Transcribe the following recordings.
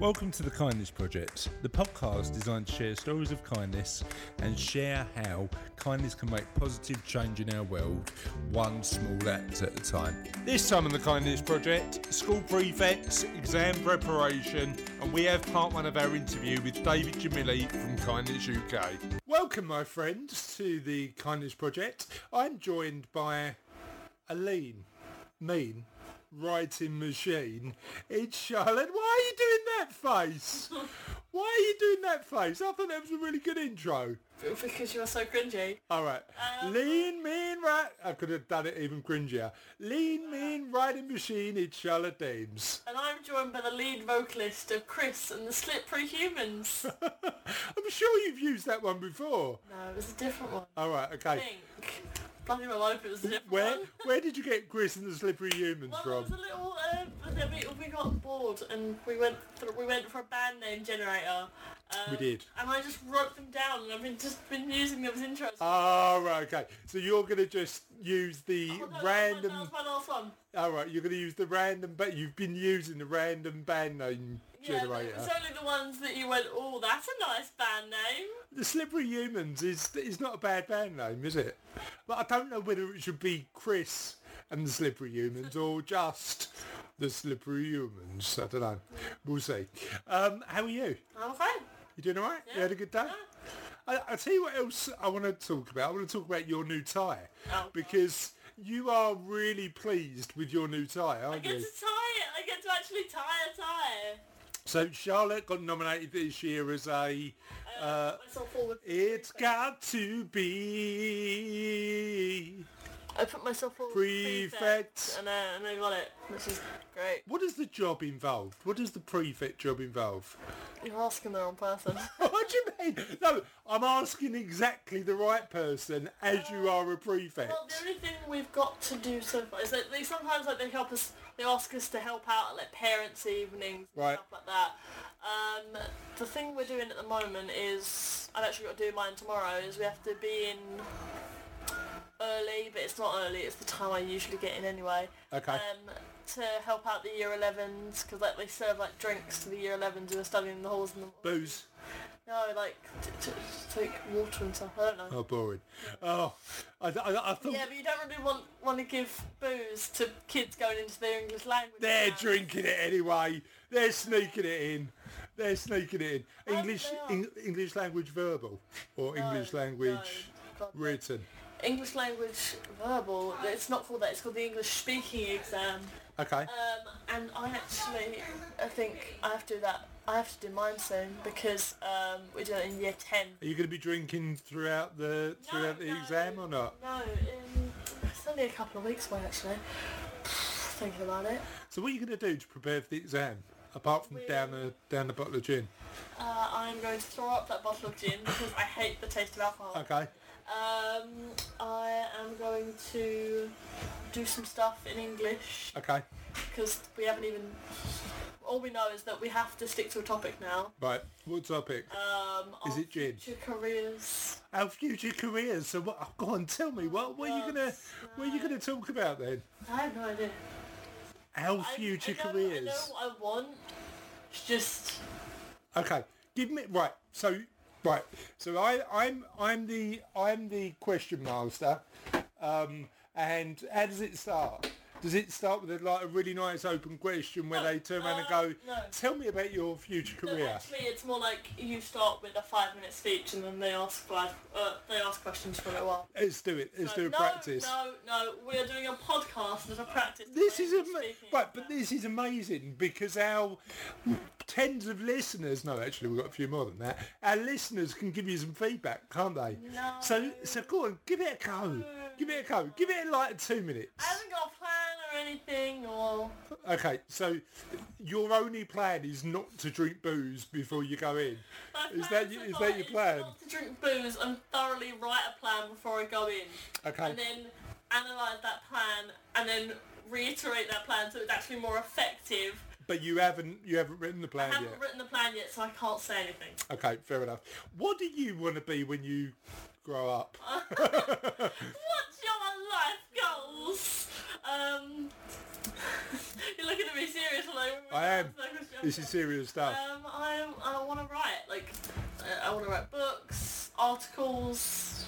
Welcome to the Kindness Project, the podcast designed to share stories of kindness and share how kindness can make positive change in our world, one small act at a time. This time on the Kindness Project, school prefects, exam preparation, and we have part one of our interview with David Jamilly from Kindness UK. Welcome, my friends, to the Kindness Project. I'm joined by Aline mean, writing machine. It's Charlotte. Why are you doing that face? Why are you doing that face? I thought that was a really good intro. Because you are so cringy. All right. Um, lean, mean, right. I could have done it even cringier. Lean, mean, writing machine. It's Charlotte Daems. And I'm joined by the lead vocalist of Chris and the Slippery Humans. I'm sure you've used that one before. no, it was a different one. All right. Okay. Well hope it was different Where where did you get Chris and the Slippery Humans Well, it from? was a little. Uh, we, we got bored and we went we went for a band name generator. Um, We did. And I just wrote them down and I've been just been using them as intros. Oh, right, okay. So you're going to just use the Oh, no, my- random... That was my last one. All right, you're going to use the random, but you've been using the random band name Yeah, it's only the ones that you went, oh, that's a nice band name. The Slippery Humans is is not a bad band name, is it? But I don't know whether it should be Chris and the Slippery Humans or just the Slippery Humans. I don't know. We'll see. Um, how are you? I'm fine. You doing all right? Yeah. You had a good day? I, I'll tell you what else I want to talk about. I want to talk about your new tie. Oh, because you are really pleased with your new tie, aren't you? I get you? to tie it. I get to actually tie a tie. So Charlotte got nominated this year as a Uh, put myself forward. for It's prefect. got to be. I put myself forward. for Prefect. and, uh, and I got it, which is great. What does the job involve? What does the prefect job involve? You're asking the wrong person. what do you mean? No, I'm asking exactly the right person as you are a prefect. well, the only thing we've got to do so far is that they sometimes like they help us. They ask us to help out at like parents' evenings and Right. stuff like that. Um, the thing we're doing at the moment is I've actually got to do mine tomorrow. Is we have to be in early, but it's not early. It's the time I usually get in anyway. Okay. um, to help out the year 11s because like they serve like drinks to the year 11s who are studying in the halls and the Booze. no like to, to, take water and stuff I don't know Oh, boring. Oh, I, I, I thought yeah but you don't really want want to give booze to kids going into their English language they're exams. drinking it anyway. They're sneaking it in. They're sneaking it in. English. Eng- English language verbal or No, English language no. written. English language verbal it's not called that it's called the English speaking exam Okay. um, and I actually I think I have to do that I have to do mine soon because um, we're doing it in year 10 Are you going to be drinking throughout the throughout the no, exam or not? No, um, it's only a couple of weeks away actually. Thinking about it. So what are you going to do to prepare for the exam? Apart from down the down the bottle of gin. Uh, I'm going to throw up that bottle of gin because I hate the taste of alcohol. Okay. Um, I am going to do some stuff in English Okay. Because we haven't even. All we know is that we have to stick to a topic now. Right. What topic? Um, Is our it gin? Future careers. Our future careers. So what? Oh, go on, tell me. What? What are you gonna? What are you gonna talk about then? I have no idea. Our I- future I know, careers. I know what I want. It's just. Okay, give me right. So right. So I I'm I'm the I'm the question master. Um, and how does it start? Does it start with a, like a really nice open question where No, they turn around and uh, go, no. "Tell me about your future career"? No, career"? actually, it's more like you start with a five-minute speech and then they ask five, uh, they ask questions for a little while. Let's do it. Let's So, do a practice. No, no, we are doing a podcast as a practice. This is right, but this is amazing because our tens of listeners, no, actually we've got a few more than that. Our listeners can give you some feedback, can't they? No. So, so go on, give it a go. Give it a go. Give it like two minutes. I haven't got a plan anything, or Okay, so your only plan is not to drink booze before you go in. my Is that is that your plan? Not to drink booze and thoroughly write a plan before I go in, Okay. and then analyse that plan, and then reiterate that plan so it's actually more effective. But you haven't you haven't written the plan yet. I haven't yet. written the plan yet, so I can't say anything. Okay, fair enough. What do you want to be when you grow up? What's your life goals? Um, You're looking at me serious when I. am. answer that question. This is serious stuff. Um, I I want to write like uh, I want to write books, articles,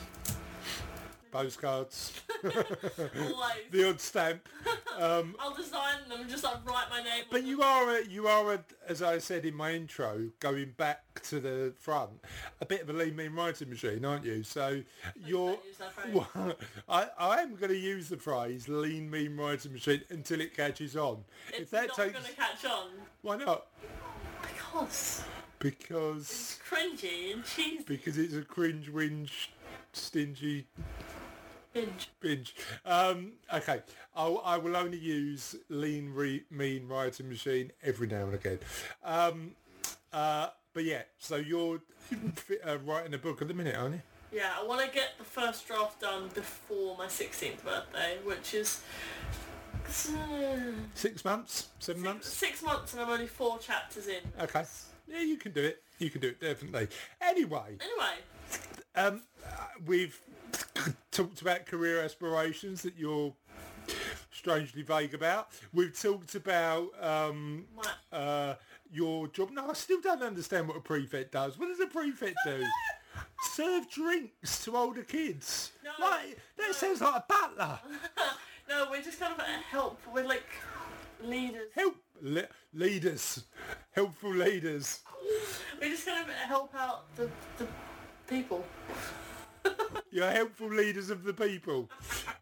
Postcards, the odd stamp. Um, I'll design them and just like write my name. But you are, a, you are, a, as I said in my intro, going back to the front, a bit of a lean mean writing machine, aren't you? So you're, don't use that phrase. I, I am going to use the phrase lean mean writing machine until it catches on. It's if that not takes, gonna catch on why not? because Because, it's cringy and cheesy. because it's a cringe, whinge, stingy Binge. binge. Um, okay, I'll, I will only use lean re, mean writing machine every now and again. Um, uh, but yeah, so you're uh, writing a book at the minute, aren't you? Yeah, I want to get the first draft done before my 16th birthday, which is uh, Six months, seven six, months. six months and I'm only four chapters in. Okay, yeah, you can do it. You can do it definitely. Anyway, Anyway, um, uh, we've talked about career aspirations that you're strangely vague about. We've talked about um, uh, your job. No, I still don't understand what a prefect does. What does a prefect do? Serve drinks to older kids. No, like that no. sounds like a butler. no, we're just kind of uh, help. We're like leaders. Help le- leaders, helpful leaders. We just kind of help out the, the people. You're helpful leaders of the people.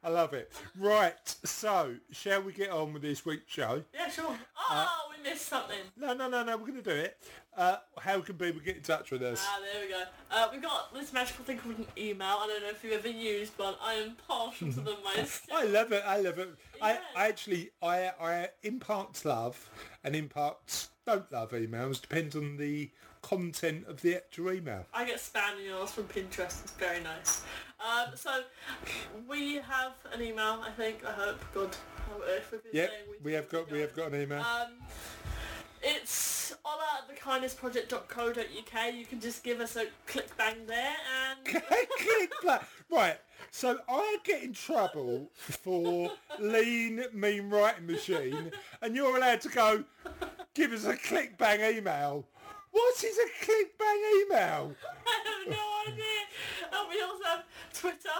I love it. Right, so shall we get on with this week's show? Yeah, sure. Oh, Uh, we missed something. No, no, no, no. We're going to do it. Uh, how can people get in touch with us? Ah, there we go. Uh, we've got this magical thing called an email. I don't know if you've ever used one. I am partial to them myself. I love it. I love it. I, I actually, I, I in parts love and in parts don't love emails. Depends on the content of the actual email. I get spam emails from Pinterest. It's very nice. Um, so we have an email. I think. I hope. God. Been Yep, we have got, we have got an email. Um, it's Ola at thekindnessproject.co.uk. You can just give us a click bang there and Click that. Right. So I get in trouble for lean mean writing machine, and you're allowed to go give us a click bang email. What is a click bang email? I have no idea. And we also have Twitter,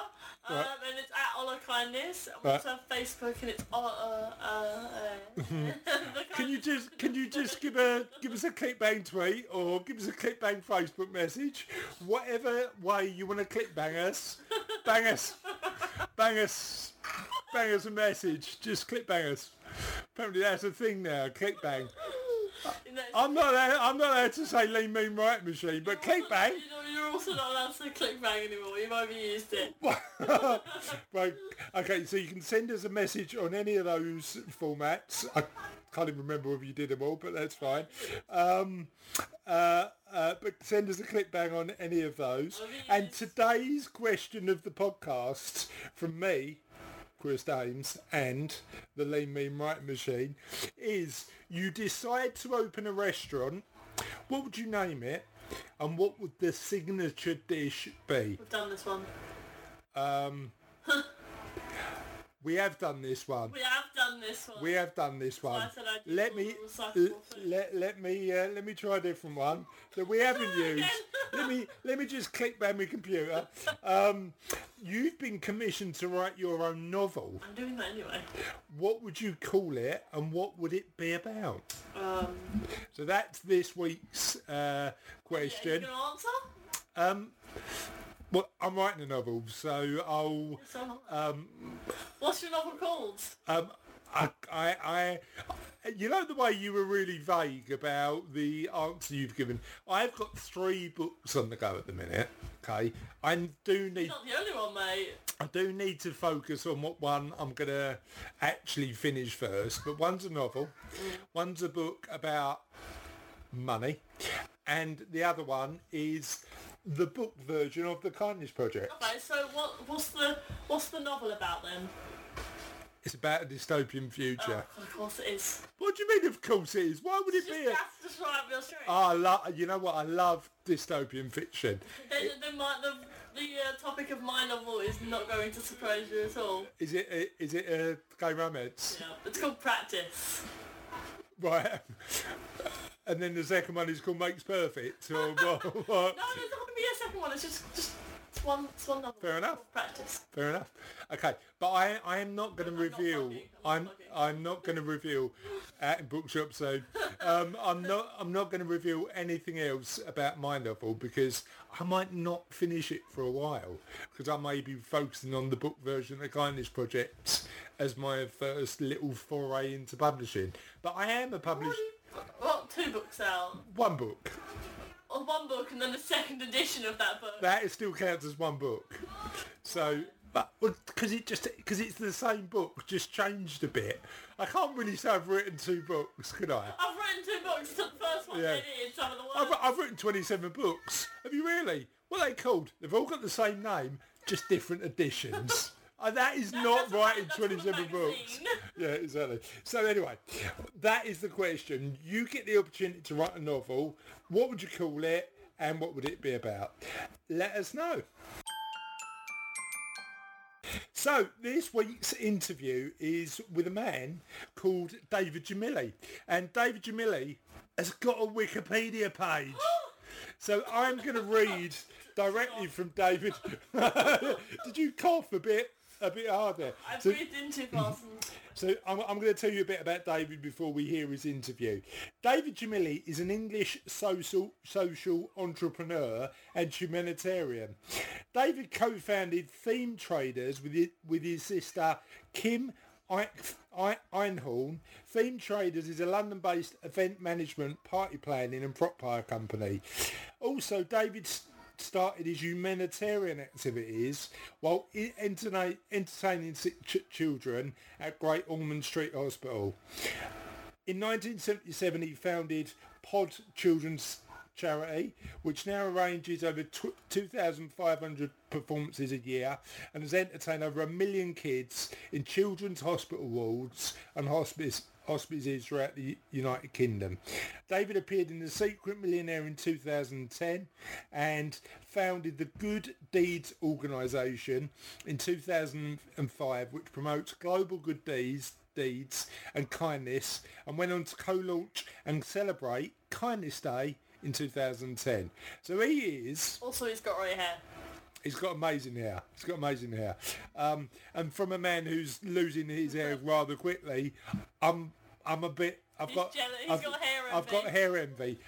um, Right. and it's at Ola Kindness. And we Right. also have Facebook, and it's Ola. Uh, uh, the Can you just can you just give a give us a click bang tweet or give us a click bang Facebook message, whatever way you want to click bang us, bang us, bang us, bang us a message. Just click bang us. Apparently that's a thing now. Click bang. You know, I'm not. I'm not there to say lean mean right machine, but click bang. You know, you're also not allowed to say click bang anymore. You've overused it. right. Okay, so you can send us a message on any of those formats. I can't even remember whether you did them all, but that's fine. Um, uh, uh, but send us a click bang on any of those. And today's question of the podcast from me, Chris Daems, and the Lean Mean Writing Machine is you decide to open a restaurant. What would you name it? And what would the signature dish be? We've done this one. Um, we have done this one. We have done this one. We have done this one. I Let me l- let let me uh, let me try a different one that we haven't used. let me let me just click back my computer. Um, you've been commissioned to write your own novel. I'm doing that anyway. What would you call it, and what would it be about? Um, So that's this week's uh, question. going to answer? Um, well, I'm writing a novel, so I'll. Um, what's your novel called? Um, I, I, I, you know the way you were really vague about the answer you've given. I've got three books on the go at the minute. Okay, I do need, You're not the only one, mate. I do need to focus on what one I'm gonna actually finish first. But one's a novel, mm. one's a book about money, and the other one is the book version of the Kindness Project. Okay, so what? What's the what's the novel about then? It's about a dystopian future. Oh, of course it is. What do you mean? Of course it is. Why would it Just be? A, have to describe your story. I love. You know what? I love dystopian fiction. then my, the the uh, topic of my novel is not going to surprise you at all. Is it a, is it a gay romance? Yeah, it's called Practice. Right. And then the second one is called Makes Perfect. Or what? what? No, there's not going to be a second one. It's just just it's one it's one novel. Fair enough. Practice. Fair enough. Okay, but I I am not going to I'm reveal. I'm I'm not fucking. I'm not going to reveal at bookshop soon. Um, I'm not I'm not going to reveal anything else about my novel because I might not finish it for a while because I may be focusing on the book version of the Kindness Project as my first little foray into publishing. But I am a published What two books out? one book. One book and then the second edition of that book. That is still counts as one book. So, but because it just because it's the same book, just changed a bit. I can't really say I've written two books, could I? I've written two books. The first one Yeah. edited some of the I've. I've written 27 books. Have you really? What are they called? They've all got the same name, just different editions. Uh, that is not that's a writing mag- that's from a 27 books. Yeah, exactly. So anyway, that is the question. You get the opportunity to write a novel. What would you call it and what would it be about? Let us know. So this week's interview is with a man called David Jamilly. And David Jamilly has got a Wikipedia page. So I'm going to read directly from David. Did you cough a bit, a bit harder? I So- breathed in too fast. so I'm, I'm going to tell you a bit about David before we hear his interview. David Jamilly is an English social social entrepreneur and humanitarian. David co-founded Theme Traders with his, with his sister Kim I- I- Einhorn. Theme Traders is a London-based event management, party planning and prop hire company. Also, David s- started his humanitarian activities while entertain- entertaining children at Great Ormond Street Hospital. In 1977, he founded Pod Children's Charity, which now arranges over tw- 2,500 performances a year and has entertained over a million kids in children's hospital wards and hospice hospices throughout the United Kingdom. David appeared in The Secret Millionaire in 2010 and founded the Good Deeds organisation in 2005, which promotes global good deeds deeds and kindness and went on to co-launch and celebrate Kindness Day in 2010. So he is, Also, he's got grey hair. He's got amazing hair. He's got amazing hair. Um, and from a man who's losing his hair rather quickly, I'm, I'm a bit, I've He's got, jealous. He's I've, got hair I've got envy. hair envy.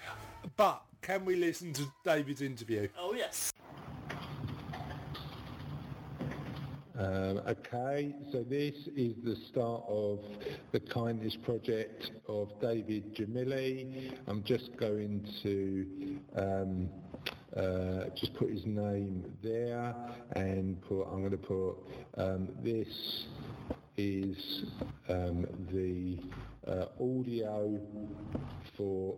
But can we listen to David's interview? Oh yes. Um, okay, so this is the start of the Kindness Project of David Jamilly. I'm just going to um, uh, just put his name there and put, I'm going to put um, this is um, the uh, audio for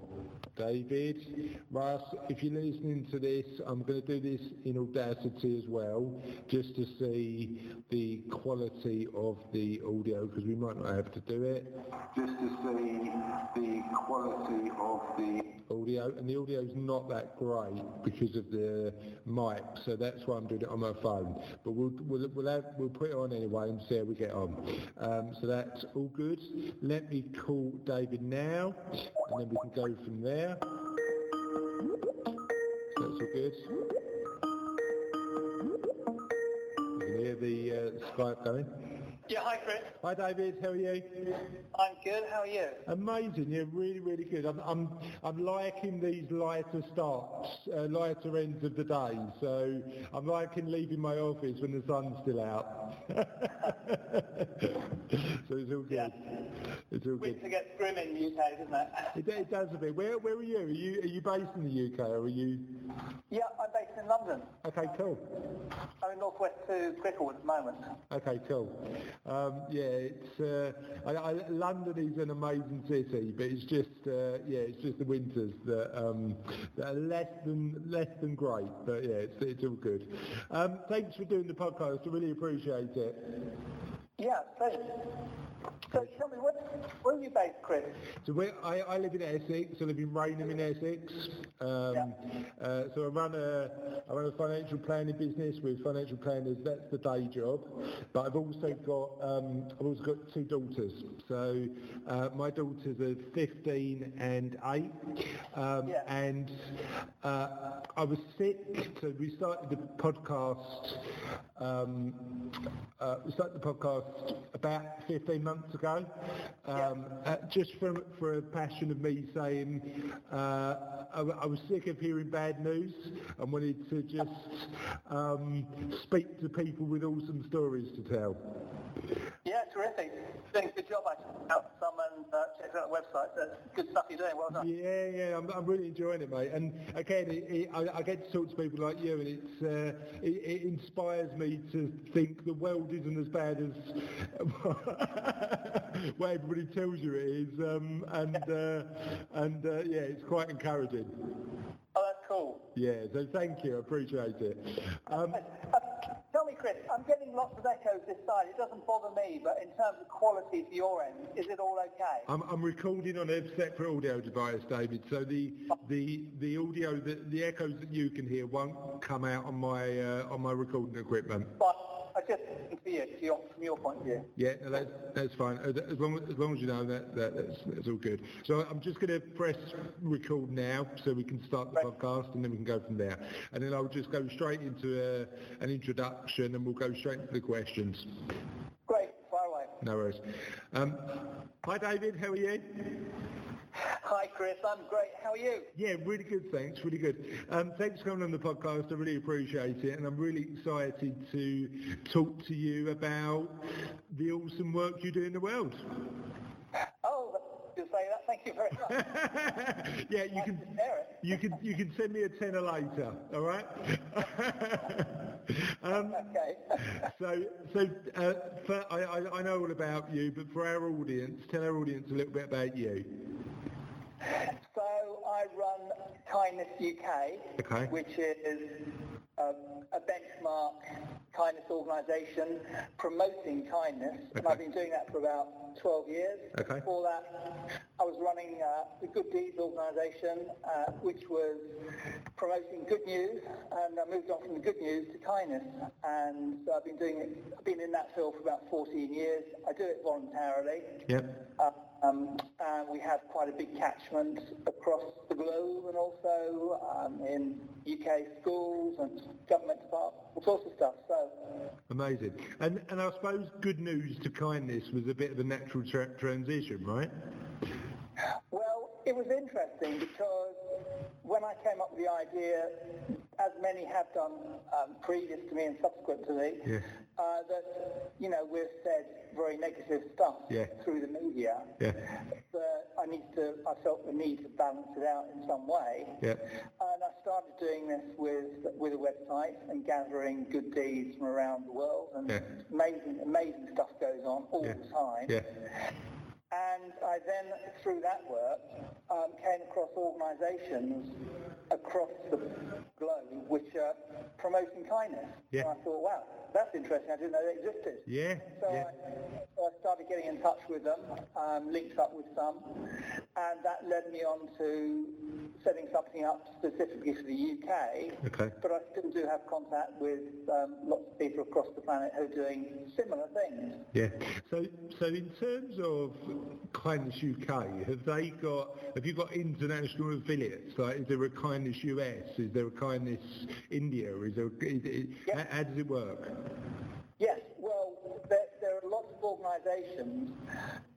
David. Russ, if you're listening to this, I'm going to do this in audacity as well, just to see the quality of the audio, because we might not have to do it. Just to see the quality of the audio, and the audio is not that great because of the mic, so that's why I'm doing it on my phone. But we'll we'll we'll, have, we'll put it on anyway and see how we get on. Um, so that's all good. Let me call David now, and then we can go from there. That's all good. You can hear the uh, Skype going. Yeah, hi Chris. Hi David, how are you? I'm good. How are you? Amazing, yeah, really, really good. I'm, I'm, I'm liking these lighter starts, uh, lighter ends of the day. So I'm liking leaving my office when the sun's still out. so it's all good. Yeah. It's all good. Winter gets grim in the UK, doesn't it? It, it does a bit. Where, where are you? Are you are you based in the UK or are you? Yeah, I'm based in London. Okay, cool. I'm in northwest to Crickle at the moment. Okay, cool. Um, yeah, it's uh, I, I, London is an amazing city, but it's just uh, yeah, it's just the winters that um, that are less than less than great. But yeah, it's it's all good. Um, thanks for doing the podcast. I really appreciate it. Yeah, pleasure. So tell me, where, where are you based, Chris? So we I, I live in Essex. I live in Rainham in Essex. Um, uh, so I run a I run a financial planning business with financial planners. That's the day job. But I've also got um, I've also got two daughters. So uh, my daughters are 15 and 8. Um, Yeah. And uh, I was sick. So we started the podcast. Um, uh, we started the podcast about 15 months ago, um, uh, just from for a passion of me saying uh, I, I was sick of hearing bad news and wanted to just um, speak to people with awesome stories to tell. Yeah, terrific. Doing a good job. I out some and uh, checked out the website. That's good stuff you're doing. Well done. Yeah, yeah, I'm, I'm really enjoying it, mate. And again, it, it, I, I get to talk to people like you, and it's uh, it, it inspires me to think the world isn't as bad as what everybody tells you it is. Um, and uh, and uh, yeah, it's quite encouraging. Oh, that's cool. Yeah, so thank you, I appreciate it. Um, tell me, Chris, I'm getting lots of echoes this side. It doesn't bother me, but in terms of quality for your end, is it all okay? I'm, I'm recording on a separate audio device, David. So the the the audio, the, the echoes that you can hear won't come out on my uh, on my recording equipment. But I just think for you, to your, from your point of view. Yeah, no, that's that's fine. As long as, as long as you know that, that that's, that's all good. So I'm just going to press record now, so we can start the Right. podcast, and then we can go from there. And then I'll just go straight into a, an introduction, and we'll go straight to the questions. Great, far away. No worries. Um, hi, David. How are you? Hi, Chris. I'm great. How are you? Yeah, really good, thanks, really good. Um, thanks for coming on the podcast, I really appreciate it, and I'm really excited to talk to you about the awesome work you do in the world. Oh, you say that. Thank you very much. yeah, you can, you can, you can send me a tenner later, all right? um, Okay. so, so uh, for, I, I know all about you, but for our audience, tell our audience a little bit about you. So I run Kindness UK, Okay. which is um, a benchmark kindness organisation promoting kindness. And I've been doing that for about 12 years. Okay. Before that, I was running uh, the Good Deeds organisation, uh, which was promoting good news, and I moved on from the good news to kindness. And so I've been doing it. I've been in that field for about 14 years. I do it voluntarily. Yep. Um, and we have quite a big catchment across the globe and also um, in UK schools and government departments, all sorts of stuff. So, Amazing. And, and I suppose good news to kindness was a bit of a natural tra- transition, right? well, it was interesting because when I came up with the idea, as many have done um, previous to me and subsequent to me, uh, that, you know, we've said very negative stuff Yeah. through the media. Yeah. That I need to, I felt the need to balance it out in some way. Yeah. And I started doing this with with a website and gathering good deeds from around the world, and Yeah. amazing amazing stuff goes on all the time. Yeah. And I then, through that work, um, came across organisations across the globe which are promoting kindness. Yeah. And I thought, wow, that's interesting. I didn't know they existed. Yeah. So, Yeah. I, so I started getting in touch with them, um, linked up with some, and that led me on to setting something up specifically for the UK. Okay. But I still do have contact with um, lots of people across the planet who are doing similar things. Yeah. So, so in terms of Kindness UK, have they got? Have you got international affiliates? Like, is there a Kindness US? Is there a Kindness India? Is there? Is it, Yeah. how, how does it work? Yes, well, there, there are lots of organisations.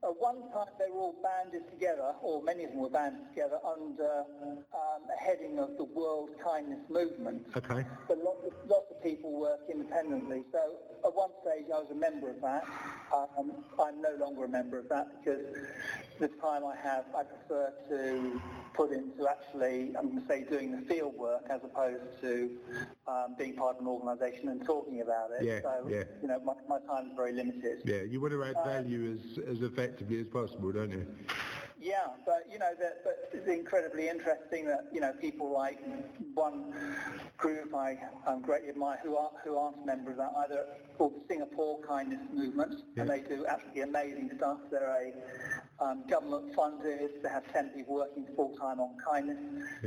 At one time they were all banded together, or many of them were banded together under um, a heading of the World Kindness Movement. Okay. But lots of, lots of people work independently. So at one stage I was a member of that. Um, I'm no longer a member of that because the time I have I prefer to put into actually, I'm going to say, doing the field work as opposed to um, being part of an organisation and talking about it. Yeah, so, yeah. you know, my, my time is very limited. Yeah. You want to add value as as effectively as possible, don't you? Yeah, but you know, that, but it's incredibly interesting that you know people like one group I um, greatly admire who are who aren't members of that either called the Singapore Kindness Movement, and they do absolutely amazing stuff. They're a um, government funded. They have ten people working full time on kindness.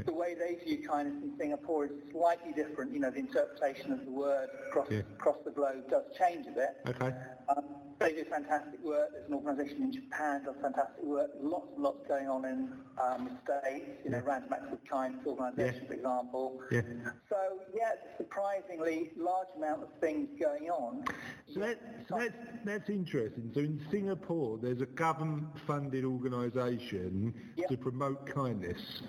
The way they view kindness in Singapore is slightly different. You know, the interpretation of the word across Yeah. across the globe does change a bit. Okay. Um, they do fantastic work. There's an organisation in Japan does fantastic work. Lots and lots going on in um, the States. You know, Random Acts of Kindness organisation, Yeah. for example. Yeah. So yeah, surprisingly large amount of things going on. So, that, so that's, that's interesting. So in Singapore, there's a government-funded organisation Yeah. to promote kindness.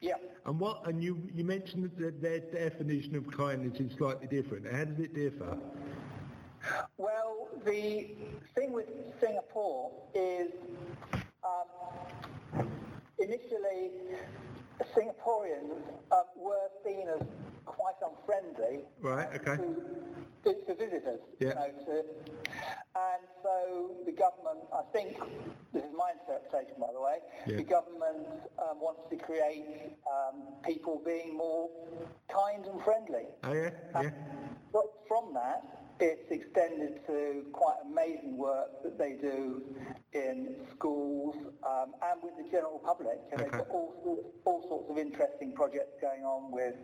Yeah. And what? And you, you mentioned that their definition of kindness is slightly different. How does it differ? Well, the thing with Singapore is um, initially Singaporeans uh, were seen as quite unfriendly Right. Okay. to, to, to visitors. Yeah. You know, to, and so the government, I think, this is my interpretation by the way, Yeah. the government um, wants to create um, people being more kind and friendly. Oh yeah. Yeah. But from that, it's extended to quite amazing work that they do in schools um, and with the general public. And they've got all, sorts- all sorts of interesting projects going on with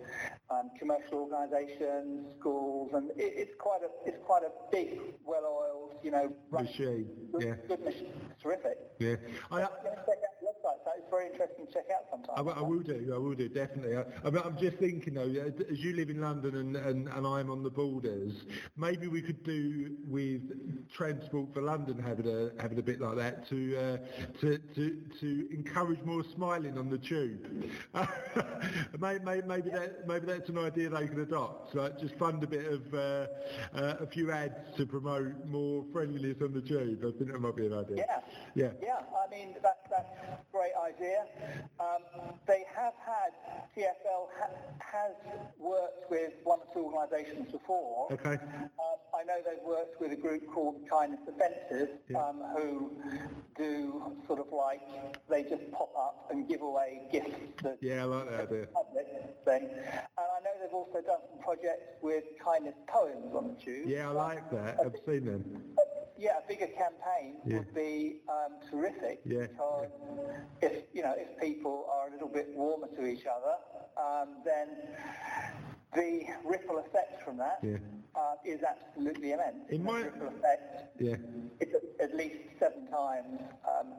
um, commercial organisations, schools, and it, it's quite a it's quite a big, well-oiled, you know, Machine. Good, Yeah. good machine. Terrific. Yeah. I, going to check out the website. So it's very interesting to check out sometime. I, will- I will do, I will do, definitely. I, mean, I'm just thinking though, as you live in London and, and, and I'm on the borders, maybe we could do with Transport for London having a, having a bit like that to, uh, to, to, to encourage more smiling on the tube. maybe, maybe, maybe, that, maybe that's an idea they could adopt, like just fund a bit of, uh, uh, a few ads to promote more friendliness on the tube. I think that might be an idea. Yeah. Yeah. Yeah, I mean, that, that's a great idea. Um, they have had, TFL ha- has worked with one or two organisations before. Okay. Um, I know they've worked with a group called Kindness Offensive, Yeah. um, who do sort of like, they just pop up and give away gifts that Yeah, I like that idea. public thing. And I know they've also done some projects with kindness poems on the tube. Yeah, I like that. I've seen them. Yeah, a bigger campaign Yeah. would be um, terrific Yeah, because if you know if people are a little bit warmer to each other, um, then the ripple effect from that Yeah. Uh, is absolutely immense. In my- the ripple effect Yeah. it's at, at least seven times, um,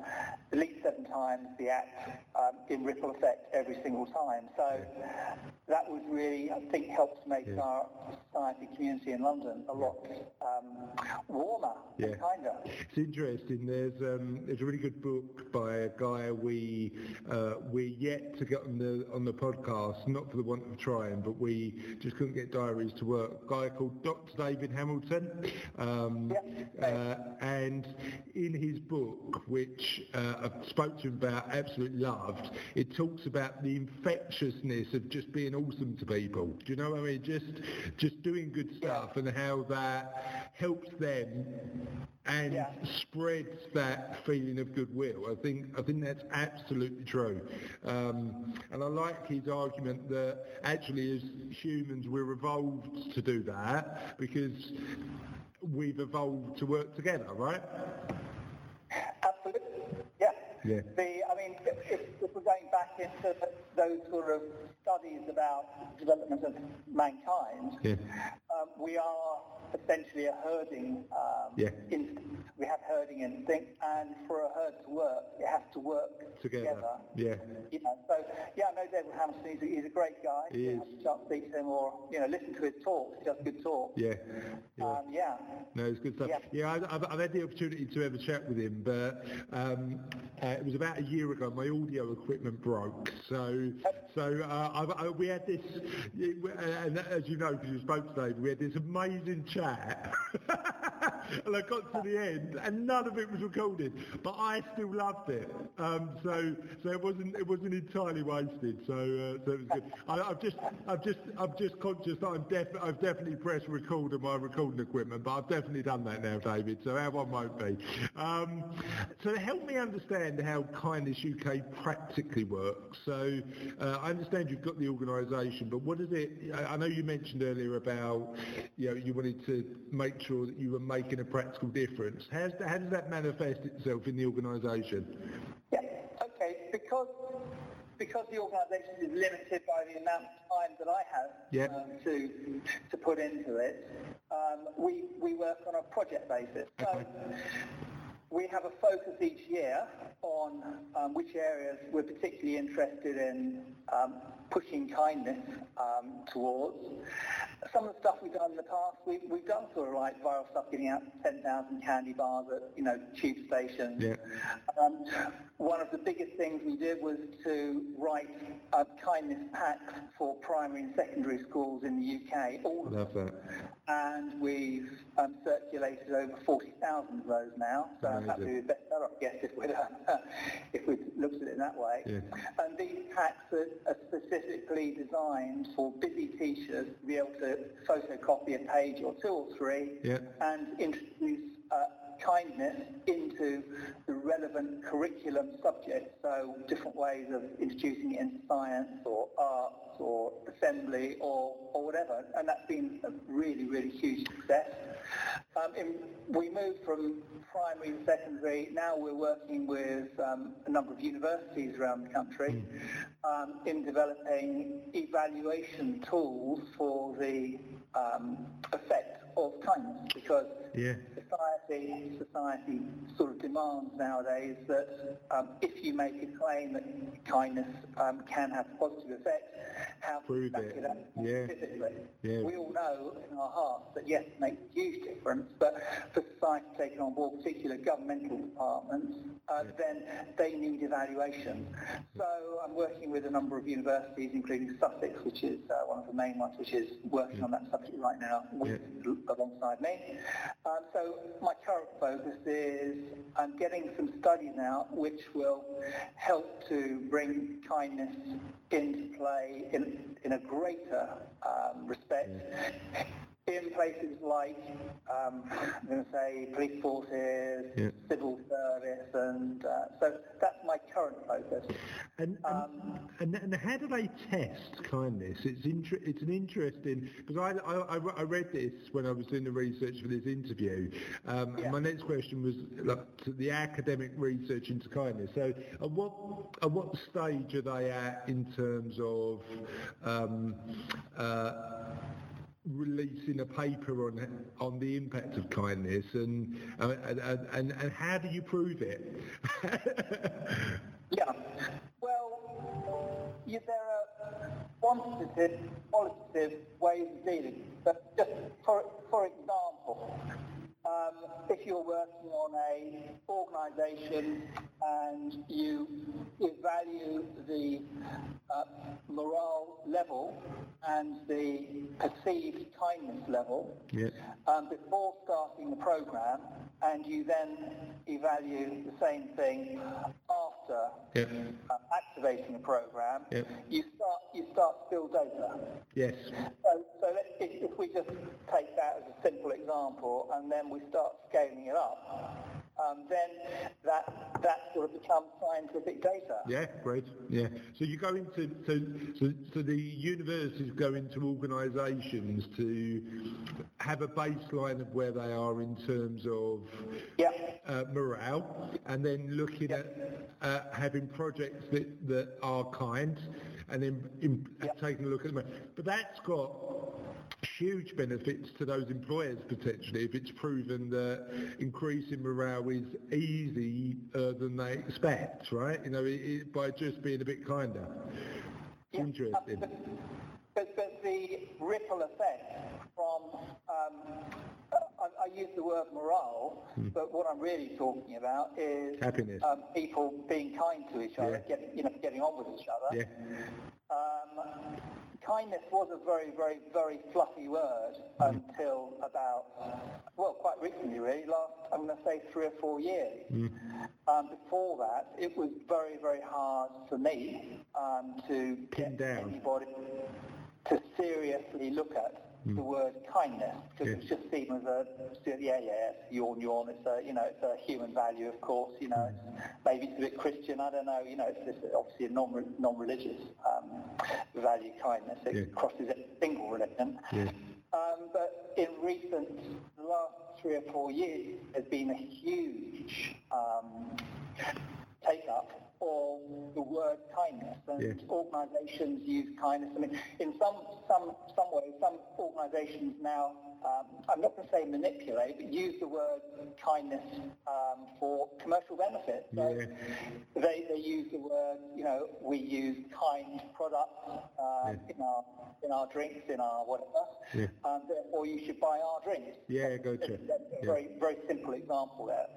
at least seven times the act um, in ripple effect every single time. So that would really, I think, help to make Yeah. our society community in London a lot um, warmer Yeah. and kinder. It's interesting. There's um, there's a really good book by a guy we uh, we're yet to get on the on the podcast, not for the want of trying, but we just couldn't get diaries to work. A guy called Dr. David Hamilton, um, uh, and in his book, which uh, I spoke to him about, absolutely loved, it talks about the infectiousness of just being awesome to people. Do you know what I mean? Just just doing good stuff and how that helps them and Yeah. spreads that feeling of goodwill. I think I think that's absolutely true. Um, and I like his argument that actually as humans we're evolved to do that because we've evolved to work together, right? Absolutely. Yeah. Yeah. The, mean, if, if if we're going back into those sort of studies about development of mankind, Yeah. um, we are essentially a herding um, Yeah. instinct. We have herding instinct, and for a herd to work, it has to work Together. Yeah. You know, so yeah, I know David Hamilton. He's a, he's a great guy. He You is. have start speak to him, or you know, listen to his talks. He does good talks. Yeah. Yeah. Um, yeah. No, it's good stuff. Yeah. Yeah, I, I've, I've had the opportunity to have a chat with him, but um, uh, it was about a year ago. My audio equipment broke, so so uh, I've, I, we had this, and as you know, because you spoke today, we had this amazing chat. and I got to the end, and none of it was recorded, but I still loved it. Um, so, so it wasn't it wasn't entirely wasted. So, uh, so it was good. I, I've just I've just I'm just conscious that I'm def- I've definitely pressed record on my recording equipment, but I've definitely done that now, David. So our one won't be. Um, so help me understand how Kindness UK practically works. So uh, I understand you've got the organisation, but what is it? I I know you mentioned earlier about you know you wanted to make sure that you were making a practical difference. How's that, how does that manifest itself in the organisation? Yeah, okay, because because the organisation is limited by the amount of time that I have Yep. um, to to put into it, um, we we work on a project basis. So Okay. We have a focus each year on um, which areas we're particularly interested in um, pushing kindness um, towards. Some of the stuff we've done in the past, we've, we've done sort of like viral stuff, getting out 10,000 candy bars at, you know, tube stations. Yeah. Um, one of the biggest things we did was to write uh, kindness packs for primary and secondary schools in the UK, all of Love that. and we've um, circulated over 40,000 of those now. So I'm happy Amazing. with bestseller, I if we'd, if we'd looked at it in that way. Yeah. And these packs are, are specifically designed for busy teachers to be able to photocopy a page or two or three Yeah. and introduce uh, kindness into relevant curriculum subjects. So different ways of introducing it into science or arts or assembly or, or whatever. And that's been a really, really huge success. Um, in, we moved from primary and secondary. Now we're working with um, a number of universities around the country um, in developing evaluation tools for the um, effect of kindness because Yeah. Society society sort of demands nowadays that um, if you make a claim that kindness um, can have positive effects, how Prove back it. it up Yeah. Yeah. We all know in our hearts that yes, it makes a huge difference, but for society taking on board particular governmental departments, uh, then they need evaluation. So I'm working with a number of universities, including Sussex, which is uh, one of the main ones, which is working on that subject right now with, alongside me. Um, so my current focus is I'm getting some studies out which will help to bring kindness into play in, in a greater um, respect in places like, um, I'm going to say, police forces, Yeah. civil service, and uh, so that's my current focus. And, and, and, and how do they test kindness? It's inter- it's an interesting because I, I, I I read this when I was doing the research for this interview. Um, Yeah. and my next question was like, to the academic research into kindness. So at what at what stage are they at in terms of um, uh, releasing a paper on on the impact of kindness and uh, and, and, and how do you prove it? Yeah. Well, you, there are quantitative, qualitative ways of dealing. But just for for example, um, if you're working on a organisation and you evaluate the uh, morale level and the perceived kindness level um, before starting the program, and you then evaluate the same thing after Yeah. um, activating the program, Yeah. you start you start to build data. Yes. So, so if, if we just take that as a simple example, and then we start scaling it up, um, then that that sort of becomes scientific data. Yeah, great. Yeah. So you go into so so, so the universities go into organisations to have a baseline of where they are in terms of Yeah. uh, morale, and then looking at uh, having projects that, that are kind, and then in, taking a look at them. But that's got huge benefits to those employers potentially if it's proven that increasing morale is easier than they expect, right? You know, it, it, by just being a bit kinder. It's interesting. But, but the ripple effect from, um, I, I use the word morale, but what I'm really talking about is. Happiness. Um, people being kind to each other, Yeah. getting, you know, getting on with each other. Yeah. Um, kindness was a very, very, very fluffy word until about, well, quite recently really, last, I'm going to say three or four years. Um, before that, it was very, very hard for me um, to Pin get down. anybody to seriously look at the word kindness because Yeah. it's just seen as a yeah yeah it's yawn yawn it's a you know it's a human value of course you know it's, maybe it's a bit Christian I don't know you know it's just obviously non-religious um, value kindness it Yeah. crosses a single religion Yeah. um, but in recent the last three or four years there's been a huge um, take up of the word kindness and Yeah. organisations use kindness. I mean, in some some some ways, some organisations now, um, I'm not going to say manipulate, but use the word kindness um, for commercial benefit. So Yeah. they, they use the word, you know, we use kind products uh, in our in our drinks, in our whatever. Um, therefore, you should buy our drinks. Yeah, gotcha. That's a very very simple example there.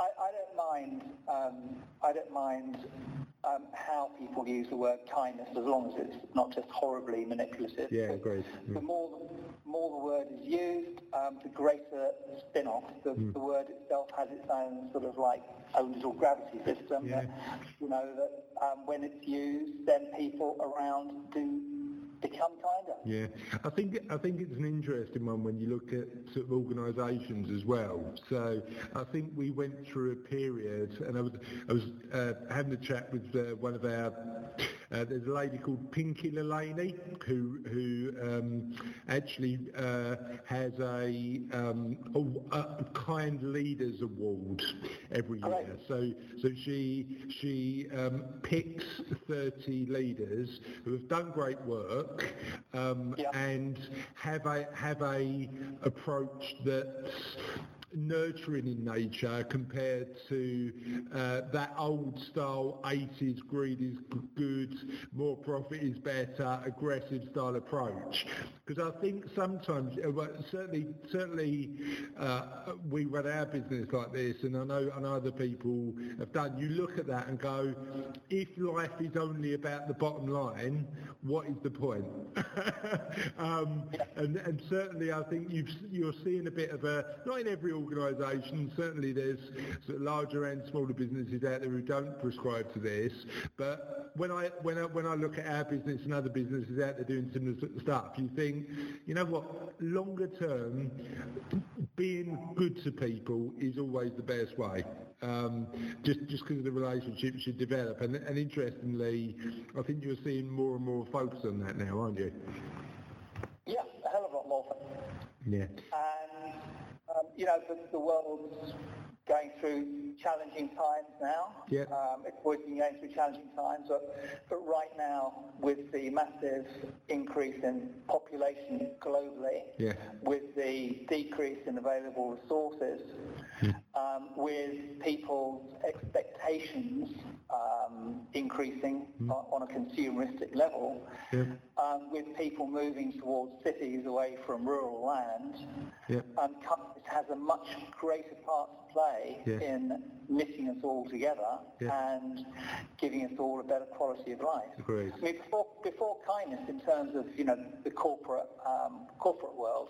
I, I don't mind. Um, I don't mind um, how people use the word kindness as long as it's not just horribly manipulative. Yeah, agreed. The more the more the word is used, um, the greater spin-off. The, the word itself has its own sort of like own little gravity system. Yeah. That, you know that um, when it's used, then people around do become kinder. Yeah, I think I think it's an interesting one when you look at sort of organisations as well. So I think we went through a period, and I was I was uh, having a chat with uh, one of our. Uh, there's a lady called Pinky Lilani who who um, actually uh, has a, um, a, a kind leaders award every year. Correct. So so she she um, picks 30 leaders who have done great work um, Yeah. and have a have a approach that's nurturing in nature compared to uh, that old style 80s greed is good, more profit is better, aggressive style approach. Because I think sometimes, uh, certainly, certainly, uh, we run our business like this, and I know, know other people have done. You look at that and go, if life is only about the bottom line, what is the point? um, and, and certainly, I think you're seeing a bit of a not in every organisation. Certainly, there's larger and smaller businesses out there who don't prescribe to this. But when I when I when I look at our business and other businesses out there doing similar stuff, you think, you know what? Longer term, being good to people is always the best way. Um, just just because the relationships should develop, and, and interestingly, I think you're seeing more and more focus on that now, aren't you? Yeah, a hell of a lot more. Yeah. um, you know the, the world's going through challenging times now. Yeah. Um, it's always been going through challenging times, but but right now with the massive increase in population globally, Yeah. with the decrease in available resources, um, with people's expectations um, increasing on, on a consumeristic level, Yeah. um, with people moving towards cities away from rural land, Yeah. um, has a much greater part to play Yeah. in knitting us all together Yeah. and giving us all a better quality of life. Agreed. I mean, before, before kindness, in terms of you know the corporate um, corporate world,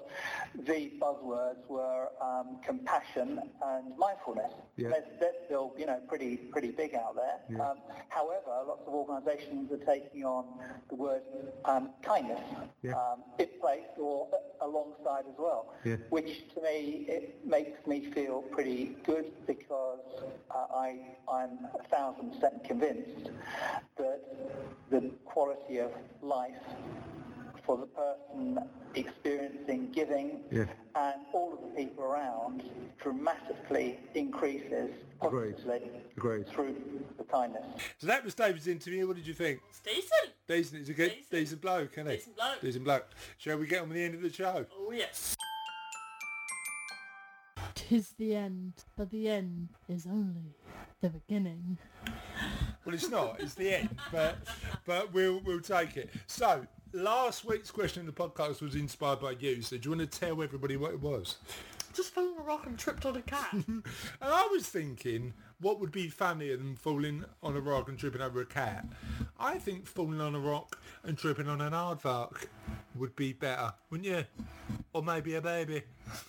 the buzzwords were um, compassion and mindfulness. Yeah. They're, they're still you know pretty pretty big out there. Yeah. Um, however, lots of organisations are taking on the word um, kindness Yeah. um, in place or alongside as well, Yeah. which to me it makes me feel pretty good because uh, I I'm a thousand percent convinced that the quality of life for the person experiencing giving Yeah. and all of the people around dramatically increases Agreed. positively Agreed. through the kindness. So that was David's interview. What did you think? It's decent. Decent. He's a good, Decent. decent, bloke, isn't he? Decent bloke. Decent bloke. Shall we get on with the end of the show? Oh yes. Tis the end, but the end is only the beginning. Well, it's not. It's the end, but but we'll we'll take it. So last week's question in the podcast was inspired by you. So do you want to tell everybody what it was? Just fell on a rock and tripped on a cat. And I was thinking, what would be funnier than falling on a rock and tripping over a cat? I think falling on a rock and tripping on an aardvark would be better, wouldn't you? Or maybe a baby.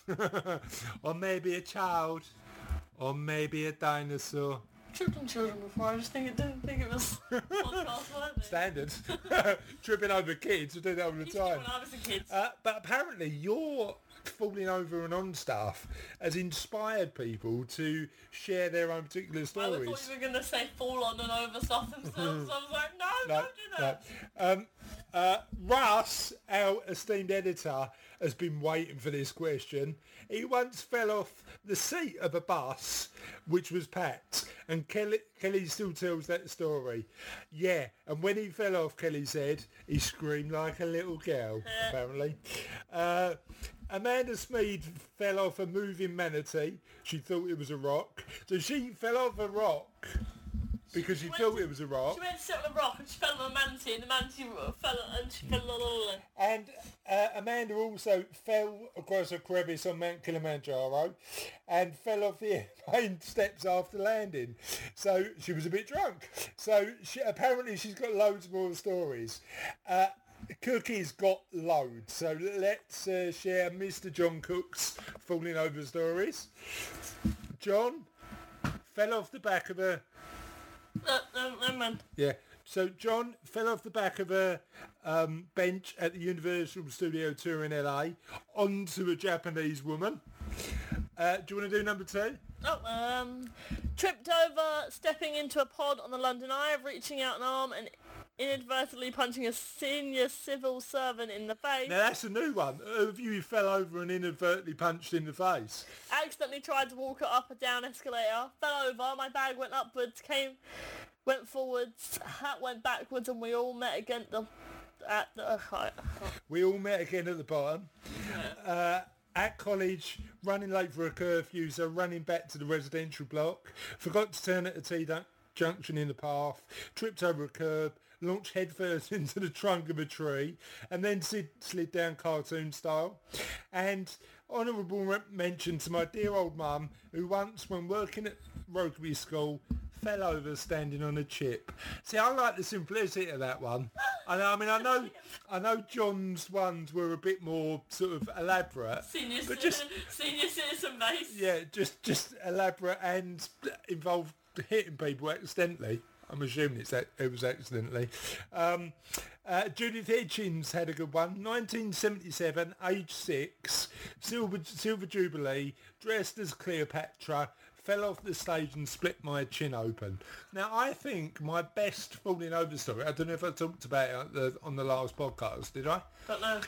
or maybe a child. Or maybe a dinosaur. Tripped children before. I just think it didn't think it was podcast worthy. Standard. tripping over kids, I do that all the time. When I was a kid. Uh, but apparently your falling over and on stuff has inspired people to share their own particular stories. I thought you were going to say fall on and over stuff themselves. I was like, no, No, don't do that. no. Um, uh, Russ, our esteemed editor, has been waiting for this question. He once fell off the seat of a bus which was packed, and Kelly, Kelly still tells that story. Yeah, and when he fell off, Kelly said he screamed like a little girl. apparently, uh, Amanda Smead fell off a moving manatee. She thought it was a rock, so she fell off a rock because she went thought to- it was a rock. She went to sit on a rock and she fell on a manatee and the manatee fell and she fell on a And uh, Amanda also fell across a crevice on Mount Kilimanjaro and fell off the airplane steps after landing. So she was a bit drunk. So she, apparently she's got loads more stories. Uh, Cookie's got loads. So let's uh, share Mr. John Cook's falling over stories. John fell off the back of a Man. yeah. So John fell off the back of a um, bench at the Universal Studio Tour in LA onto a Japanese woman. Uh, do you want to do number two? Oh, um, tripped over, stepping into a pod on the London Eye, reaching out an arm and inadvertently punching a senior civil servant in the face. Now that's a new one. Of you fell over and inadvertently punched in the face. Accidentally tried to walk it up a down escalator, fell over, my bag went upwards, came, went forwards, hat went backwards, and we all met again the, at the. Uh, We all met again at the bottom. Uh, at college, running late for a curfew, so running back to the residential block. Forgot to turn at a T dun- junction in the path. Tripped over a curb. Launched headfirst into the trunk of a tree, and then slid, slid down cartoon style. And honourable re- mention to my dear old mum, who once, when working at Rugby School, fell over standing on a chip. See, I like the simplicity of that one. I, know, I mean, I know, I know John's ones were a bit more sort of elaborate, Senior, but just senior citizen base. yeah, just just elaborate and involved hitting people accidentally. I'm assuming it's that it was accidentally. Um, uh, Judith Hitchings had a good one. 1977, age six, silver silver jubilee, dressed as Cleopatra, fell off the stage and split my chin open. Now I think my best falling over story. I don't know if I talked about it on the, on the last podcast. Did I? Don't know.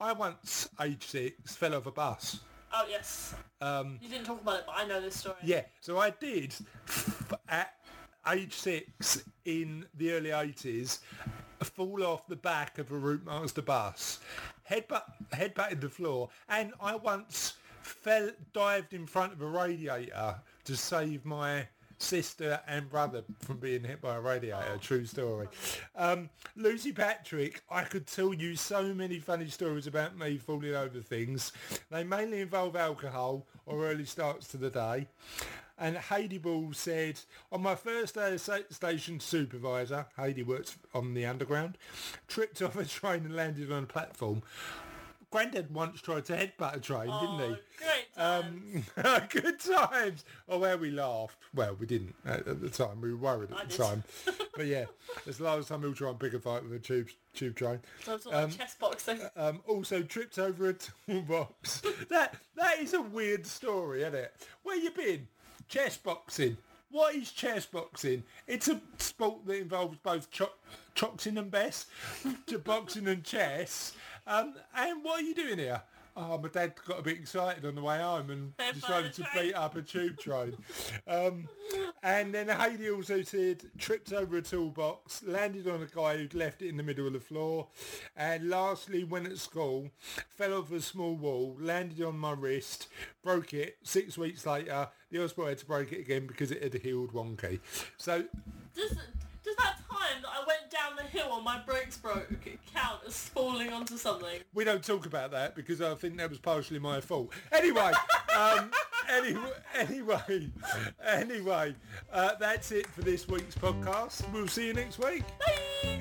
I once, age six, fell off a bus. Oh yes. Um, you didn't talk about it, but I know this story. Yeah, so I did at age six in the early 80s fall off the back of a Routemaster bus, head butt, head back in the floor, and I once fell, dived in front of a radiator to save my sister and brother from being hit by a radiator. True story. Um, Lucy Pattrick, I could tell you so many funny stories about me falling over things. They mainly involve alcohol or early starts to the day. And Haidee Ball said, on my first day as station supervisor, Haidee works on the underground, tripped off a train and landed on a platform. Grandad once tried to headbutt a train, didn't he? Oh, great. times. Um, good times. Oh, where we laughed. Well, we didn't at, at the time. We were worried at I the did. time. but yeah, it's the last time we'll try and pick a fight with a tube tube train. So it's like chess boxing. Um, also tripped over a toolbox. that that is a weird story, isn't it? Where you been? Chess boxing. What is chess boxing? It's a sport that involves both cho- choxing and bess, boxing and chess. Um, and what are you doing here? Oh, my dad got a bit excited on the way home and decided to beat up a tube train. Um, and then Haidee also said tripped over a toolbox, landed on a guy who'd left it in the middle of the floor, and lastly went at school, fell off a small wall, landed on my wrist, broke it. Six weeks later, the hospital had to break it again because it had healed wonky. So Does, does that time that I went down the hill and my brakes broke count as falling onto something? we don't talk about that because I think that was partially my fault. Anyway, um, anyway, anyway, anyway, uh, that's it for this week's podcast. We'll see you next week. Bye.